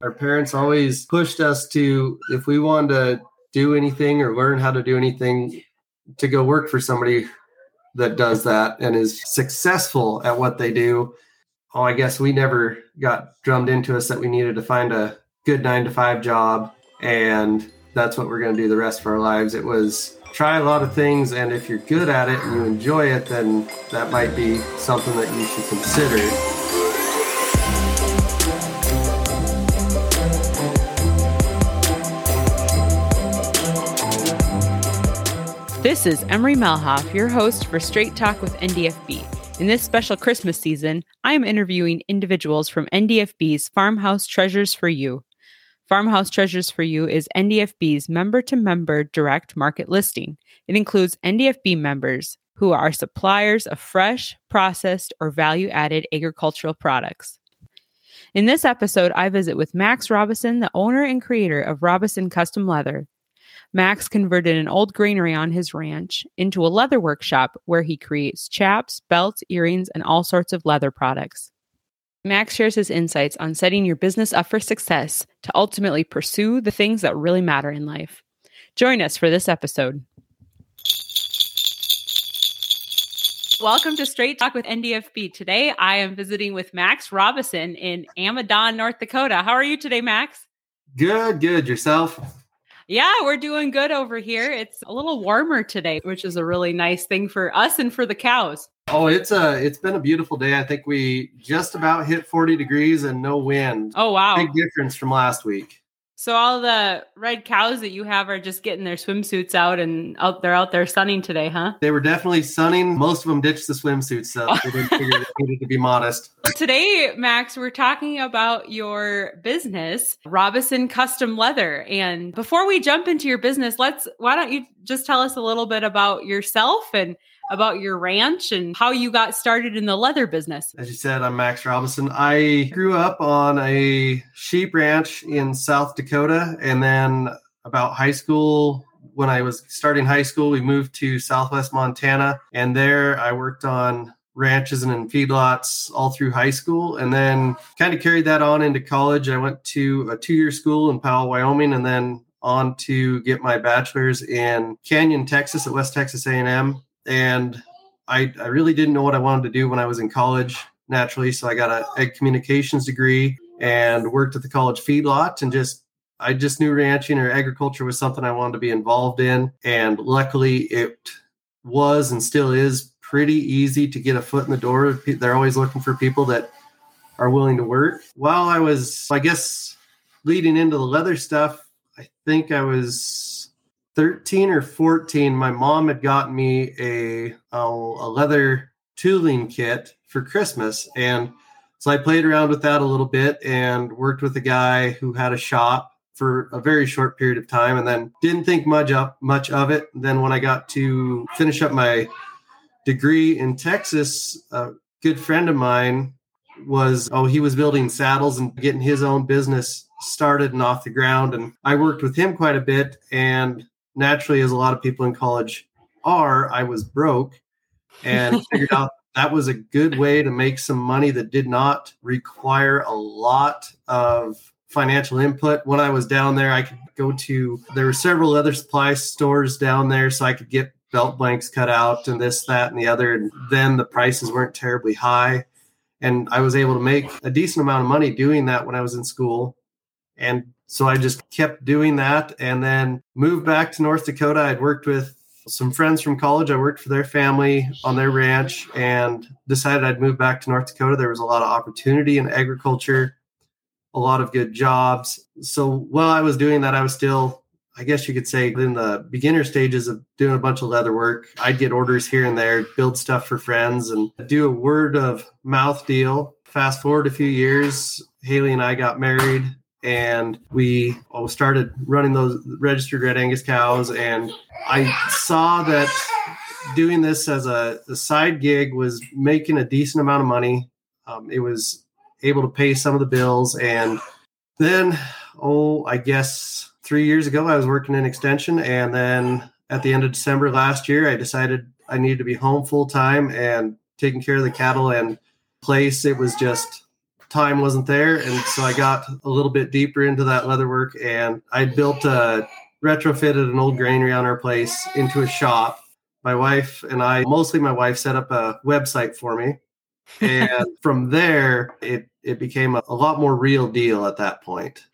Our parents always pushed us to, if we wanted to do anything or learn how to do anything, to go work for somebody that does that and is successful at what they do. Oh, I guess we never got drummed into us that we needed to find a good nine to five job and that's what we're going to do the rest of our lives. It was try a lot of things, and if you're good at it and you enjoy it, then that might be something that you should consider. This is Emery Melhoff, your host for Straight Talk with NDFB. In this special Christmas season, I am interviewing individuals from NDFB's Farmhouse Treasures for You. Farmhouse Treasures for You is NDFB's member to member direct market listing. It includes NDFB members who are suppliers of fresh, processed, or value added agricultural products. In this episode, I visit with Max Robison, the owner and creator of Robison Custom Leather. Max converted an old granary on his ranch into a leather workshop where he creates chaps, belts, earrings, and all sorts of leather products. Max shares his insights on setting your business up for success to ultimately pursue the things that really matter in life. Join us for this episode. Welcome to Straight Talk with NDFB. Today I am visiting with Max Robison in Amidon, North Dakota. How are you today, Max? Good, good. Yourself? Yeah, we're doing good over here. It's a little warmer today, which is a really nice thing for us and for the cows. Oh, it's a it's been a beautiful day. I think we just about hit 40 degrees and no wind. Oh wow. Big difference from last week. So all the red cows that you have are just getting their swimsuits out and out they're out there sunning today, huh? They were definitely sunning. Most of them ditched the swimsuits, so they didn't figure they needed to be modest. Today, Max, we're talking about your business, Robison Custom Leather. And before we jump into your business, let's why don't you just tell us a little bit about yourself and about your ranch and how you got started in the leather business. As you said, I'm Max Robinson. I grew up on a sheep ranch in South Dakota. And then about high school, when I was starting high school, we moved to Southwest Montana. And there I worked on ranches and in feedlots all through high school and then kind of carried that on into college. I went to a two year school in Powell, Wyoming, and then on to get my bachelor's in Canyon, Texas at West Texas A&M and I, I really didn't know what I wanted to do when I was in college naturally. So I got a ag communications degree and worked at the college feedlot and just I just knew ranching or agriculture was something I wanted to be involved in. And luckily it was and still is pretty easy to get a foot in the door. They're always looking for people that are willing to work. While I was, I guess, leading into the leather stuff, I think I was 13 or 14, my mom had got me a, a, a leather tooling kit for Christmas. And so I played around with that a little bit and worked with a guy who had a shop for a very short period of time and then didn't think much up much of it. Then when I got to finish up my degree in Texas, a good friend of mine was oh he was building saddles and getting his own business started and off the ground and I worked with him quite a bit and naturally, as a lot of people in college are, I was broke and figured out that was a good way to make some money that did not require a lot of financial input. When I was down there, I could go to, there were several other supply stores down there, so I could get belt blanks cut out and this, that, and the other. And then the prices weren't terribly high. And I was able to make a decent amount of money doing that when I was in school. And so I just kept doing that and then moved back to North Dakota. I'd worked with some friends from college. I worked for their family on their ranch and decided I'd move back to North Dakota. There was a lot of opportunity in agriculture, a lot of good jobs. So while I was doing that, I was still, I guess you could say, in the beginner stages of doing a bunch of leather work. I'd get orders here and there, build stuff for friends, and do a word of mouth deal. Fast forward a few years, Haley and I got married and we all started running those registered red Angus cows. And I saw that doing this as a, a side gig was making a decent amount of money. Um, it was able to pay some of the bills. And then, oh, I guess three years ago, I was working in extension. And then at the end of December last year, I decided I needed to be home full time and taking care of the cattle and place. It was just time wasn't there. And so I got a little bit deeper into that leather work and I built a retrofitted an old granary on our place into a shop. My wife and I, mostly my wife, set up a website for me. And from there, it, it became a, a lot more real deal at that point.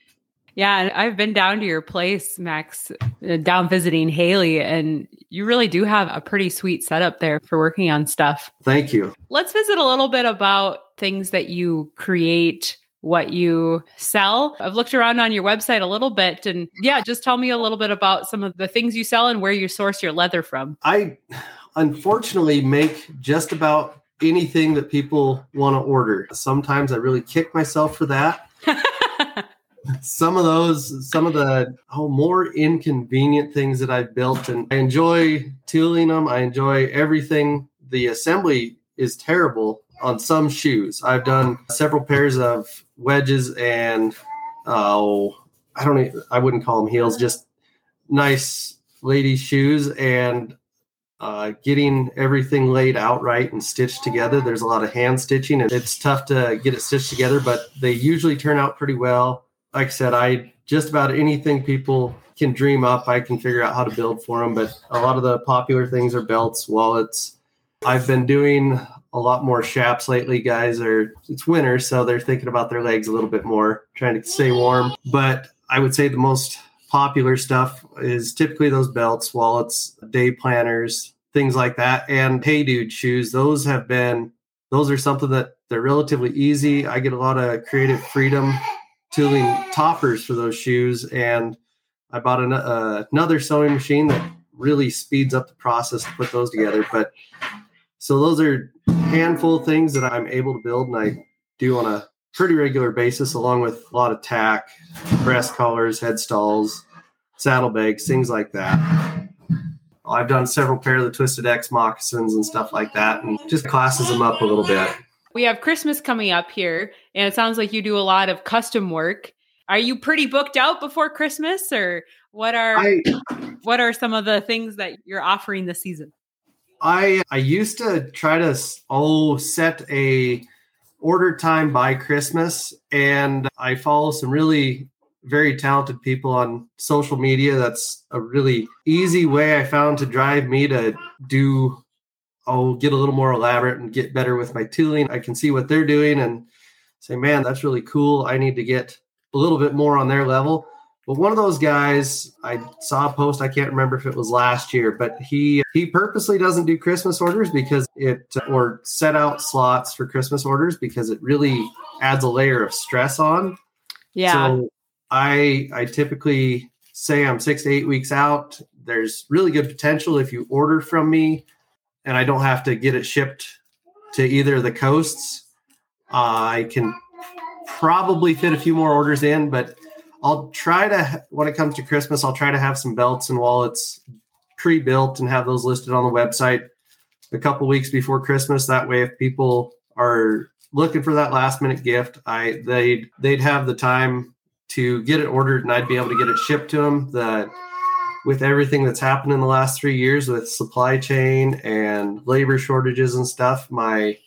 Yeah, I've been down to your place, Max, uh, down visiting Haley, and you really do have a pretty sweet setup there for working on stuff. Thank you. Let's visit a little bit about things that you create, what you sell. I've looked around on your website a little bit, and yeah, just tell me a little bit about some of the things you sell and where you source your leather from. I unfortunately make just about anything that people want to order. Sometimes I really kick myself for that. some of those, some of the oh, more inconvenient things that I've built, and I enjoy tooling them. I enjoy everything. The assembly is terrible on some shoes. I've done several pairs of wedges and oh, I don't, even, I wouldn't call them heels, just nice ladies' shoes, and uh, getting everything laid out right and stitched together. There's a lot of hand stitching, and it's tough to get it stitched together, but they usually turn out pretty well like I said, I just about anything people can dream up, I can figure out how to build for them. But a lot of the popular things are belts, wallets. I've been doing a lot more chaps lately. Guys are it's winter, so they're thinking about their legs a little bit more, trying to stay warm. But I would say the most popular stuff is typically those belts, wallets, day planners, things like that, and Hey Dude shoes. Those have been those are something that they're relatively easy. I get a lot of creative freedom tooling toppers for those shoes, and I bought an, uh, another sewing machine that really speeds up the process to put those together. But so those are handful of things that I'm able to build, and I do on a pretty regular basis, along with a lot of tack, breast collars, head stalls, saddlebags, things like that. I've done several pair of the Twisted X moccasins and stuff like that, and just classes them up a little bit. We have Christmas coming up here, and it sounds like you do a lot of custom work. Are you pretty booked out before Christmas, or what are I, what are some of the things that you're offering this season? I I used to try to oh set a order time by Christmas, and I follow some really very talented people on social media. That's a really easy way I found to drive me to do I'll get a little more elaborate and get better with my tooling. I can see what they're doing and say, man, that's really cool. I need to get a little bit more on their level. But one of those guys, I saw a post. I can't remember if it was last year, but he he purposely doesn't do Christmas orders because it or set out slots for Christmas orders because it really adds a layer of stress on. Yeah. So I I typically say I'm six to eight weeks out. There's really good potential if you order from me and I don't have to get it shipped to either of the coasts. Uh, I can probably fit a few more orders in, but I'll try to, when it comes to Christmas, I'll try to have some belts and wallets pre built and have those listed on the website a couple weeks before Christmas. That way, if people are looking for that last minute gift, I they'd they'd have the time to get it ordered and I'd be able to get it shipped to them. The with everything that's happened in the last three years with supply chain and labor shortages and stuff, my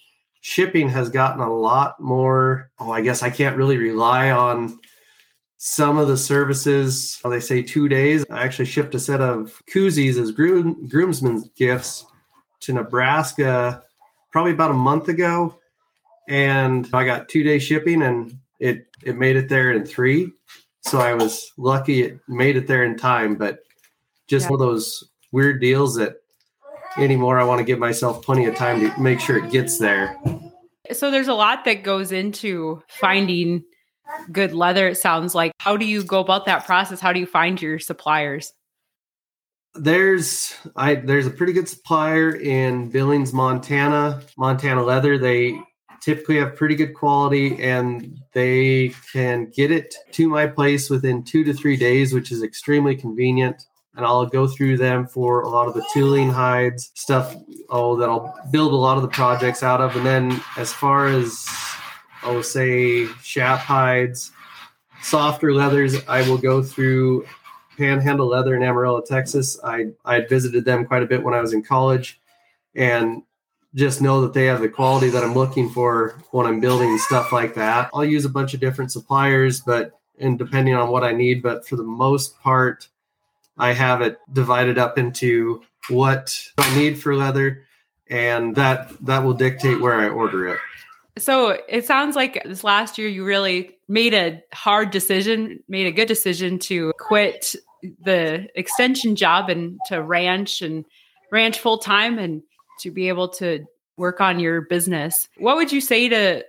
shipping has gotten a lot more. Oh, I guess I can't really rely on some of the services. They say two days. I actually shipped a set of koozies as groom, groomsmen's gifts to Nebraska probably about a month ago. And I got two day shipping and it, it made it there in three. So I was lucky it made it there in time, but just yeah. one of those weird deals that anymore I want to give myself plenty of time to make sure it gets there. So there's a lot that goes into finding good leather it sounds like. How do you go about that process? How do you find your suppliers? There's I there's a pretty good supplier in Billings, Montana, Montana Leather. They typically have pretty good quality and they can get it to my place within 2 to 3 days, which is extremely convenient and I'll go through them for a lot of the tooling hides stuff. Oh, that I'll build a lot of the projects out of. And then as far as I will say chap hides, softer leathers, I will go through Panhandle Leather in Amarillo, Texas. I I visited them quite a bit when I was in college, and just know that they have the quality that I'm looking for when I'm building stuff like that. I'll use a bunch of different suppliers, but and depending on what I need, but for the most part, I have it divided up into what I need for leather, and that that will dictate where I order it. So it sounds like this last year you really made a hard decision, made a good decision to quit the extension job and to ranch and ranch full time and to be able to work on your business. What would you say to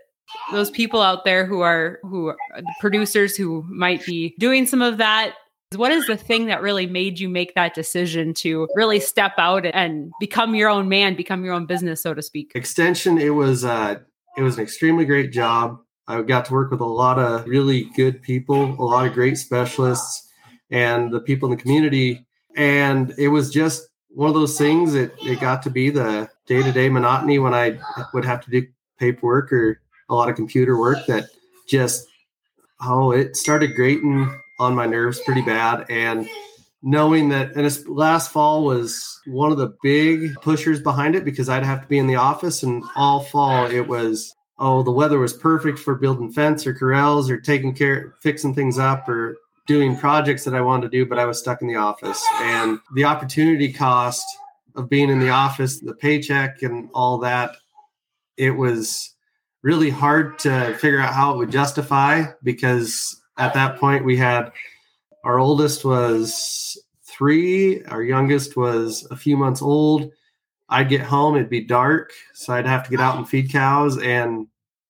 those people out there who are who are producers who might be doing some of that what is the thing that really made you make that decision to really step out and become your own man, become your own business, so to speak? Extension, it was uh, it was an extremely great job. I got to work with a lot of really good people, a lot of great specialists, and the people in the community. And it was just one of those things. It it got to be the day to day monotony when I would have to do paperwork or a lot of computer work that just oh it started grating on my nerves pretty bad. And knowing that, and last fall was one of the big pushers behind it because I'd have to be in the office, and all fall it was oh the weather was perfect for building fence or corrals or taking care fixing things up or doing projects that I wanted to do, but I was stuck in the office. And the opportunity cost of being in the office, the paycheck and all that, it was really hard to figure out how it would justify because at that point we had our oldest was three our youngest was a few months old. I'd get home it'd be dark so i'd have to get out and feed cows and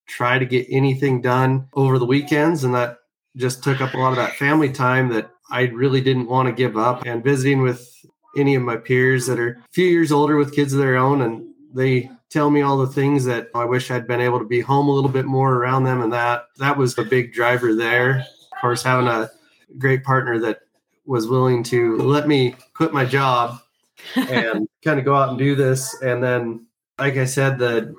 try to get anything done over the weekends and that just took up a lot of that family time that i really didn't want to give up. And visiting with any of my peers that are a few years older with kids of their own and they tell me all the things that I wish I'd been able to be home a little bit more around them and that that was a big driver there course, having a great partner that was willing to let me quit my job and kind of go out and do this. And then, like I said, the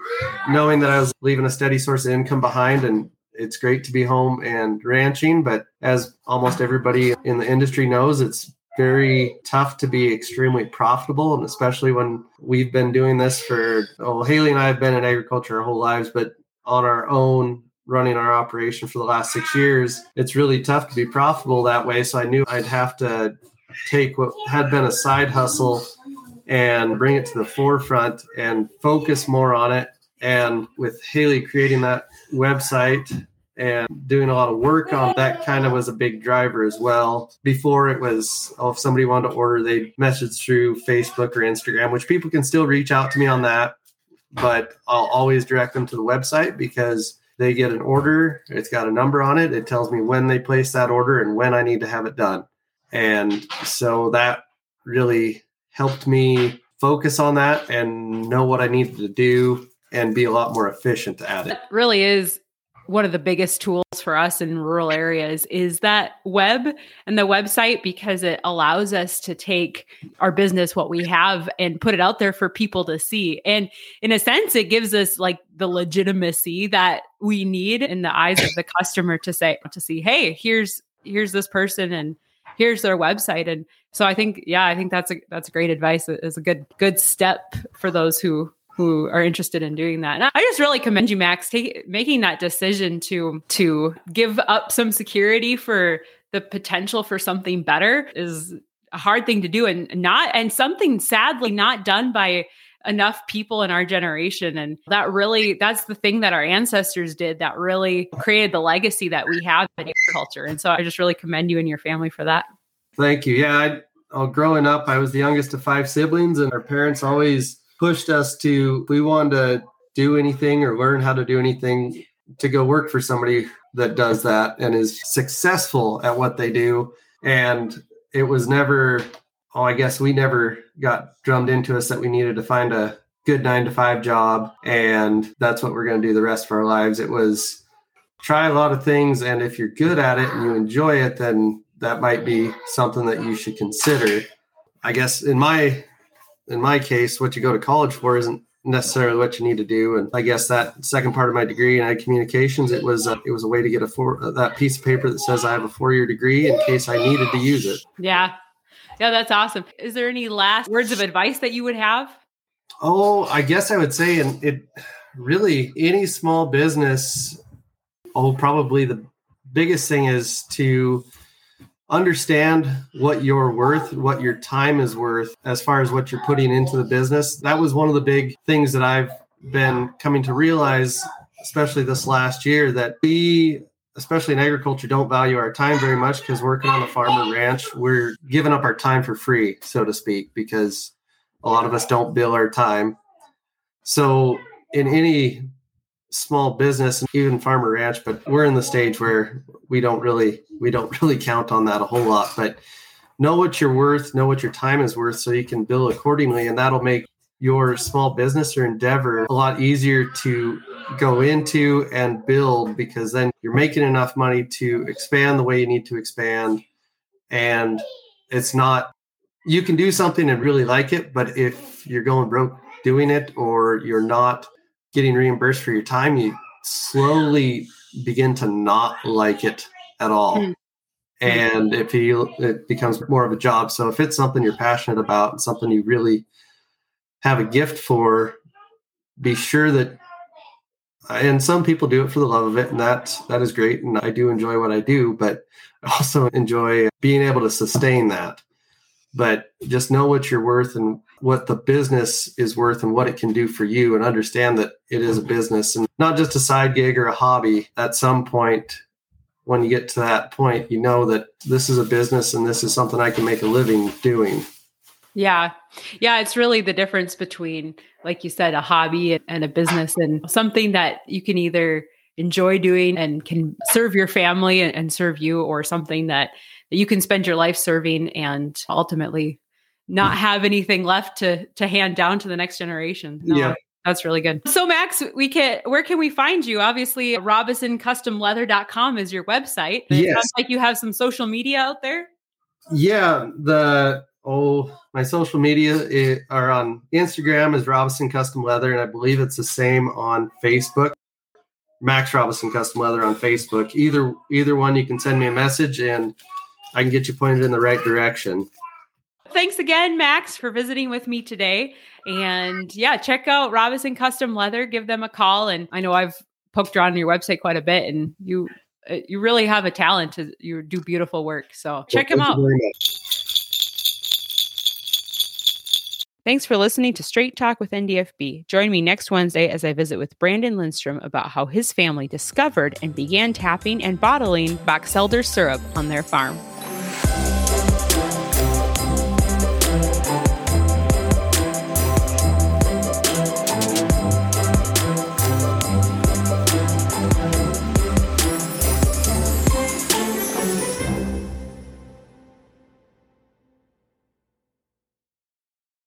knowing that I was leaving a steady source of income behind and it's great to be home and ranching, but as almost everybody in the industry knows, it's very tough to be extremely profitable and especially when we've been doing this for oh haley and i have been in agriculture our whole lives but on our own running our operation for the last six years, it's really tough to be profitable that way. So I knew I'd have to take what had been a side hustle and bring it to the forefront and focus more on it. And with Haley creating that website and doing a lot of work on that kind of was a big driver as well. Before it was, oh, if somebody wanted to order, they message through Facebook or Instagram, which people can still reach out to me on that. But I'll always direct them to the website because they get an order. It's got a number on it. It tells me when they place that order and when I need to have it done. And so that really helped me focus on that and know what I needed to do and be a lot more efficient at it. It really is one of the biggest tools for us in rural areas is that web and the website because it allows us to take our business what we have and put it out there for people to see. And in a sense it gives us like the legitimacy that we need in the eyes of the customer to say to see hey here's here's this person and here's their website. And so i think yeah i think that's a that's a great advice. It's a good good step for those who who are interested in doing that. And I just really commend you, Max, take, making that decision to to give up some security for the potential for something better is a hard thing to do, and not and something sadly not done by enough people in our generation. And that really that's the thing that our ancestors did that really created the legacy that we have in agriculture. And so i just really commend you and your family for that. Thank you. Yeah I, oh, growing up i was the youngest of five siblings and our parents always pushed us to we wanted to do anything or learn how to do anything to go work for somebody that does that and is successful at what they do. And it was never oh i guess we never got drummed into us that we needed to find a good 9 to 5 job and that's what we're going to do the rest of our lives. It was try a lot of things and if you're good at it and you enjoy it then that might be something that you should consider. I guess in my in my case, what you go to college for isn't necessarily what you need to do. And I guess that second part of my degree in ag communications, it was it was a way to get a four uh, that piece of paper that says I have a four year degree in case I needed to use it. Yeah, yeah, that's awesome. Is there any last words of advice that you would have? Oh, I guess I would say, and it really any small business. Oh, probably the biggest thing is to understand what you're worth, what your time is worth, as far as what you're putting into the business. That was one of the big things that I've been coming to realize, especially this last year, that we, especially in agriculture, don't value our time very much because working on a farm or ranch, we're giving up our time for free, so to speak, because a lot of us don't bill our time. So, in any small business, and even farmer ranch, but we're in the stage where we don't really we don't really count on that a whole lot. But know what you're worth, know what your time is worth, so you can bill accordingly, and that'll make your small business or endeavor a lot easier to go into and build because then you're making enough money to expand the way you need to expand and it's not you can do something and really like it but if you're going broke doing it or you're not getting reimbursed for your time you slowly begin to not like it at all mm-hmm. and if you it becomes more of a job so if it's something you're passionate about and something you really have a gift for, be sure that and some people do it for the love of it and that that is great and I do enjoy what I do, but I also enjoy being able to sustain that. But just know what you're worth and what the business is worth and what it can do for you and understand that it is a mm-hmm. business and not just a side gig or a hobby. At some point when you get to that point, you know that this is a business and this is something I can make a living doing. Yeah. Yeah. It's really the difference between, like you said, a hobby and a business and something that you can either enjoy doing and can serve your family and serve you, or something that, that you can spend your life serving and ultimately not have anything left to to hand down to the next generation. No, yeah. That's really good. So Max, we can where can we find you? Obviously, robinsoncustomleather.com is your website. It yes. sounds like you have some social media out there. Yeah, the oh, my social media eh, are on Instagram is Robinson Custom Leather, and I believe it's the same on Facebook. Max Robinson Custom Leather on Facebook. Either either one, you can send me a message, and I can get you pointed in the right direction. Thanks again, Max, for visiting with me today. And yeah, check out Robinson Custom Leather. Give them a call. And I know I've poked around on your website quite a bit, and you uh, you really have a talent to you do beautiful work. So check well, them out. Thanks for listening to Straight Talk with NDFB. Join me next Wednesday as I visit with Brandon Lindstrom about how his family discovered and began tapping and bottling Boxelder syrup on their farm.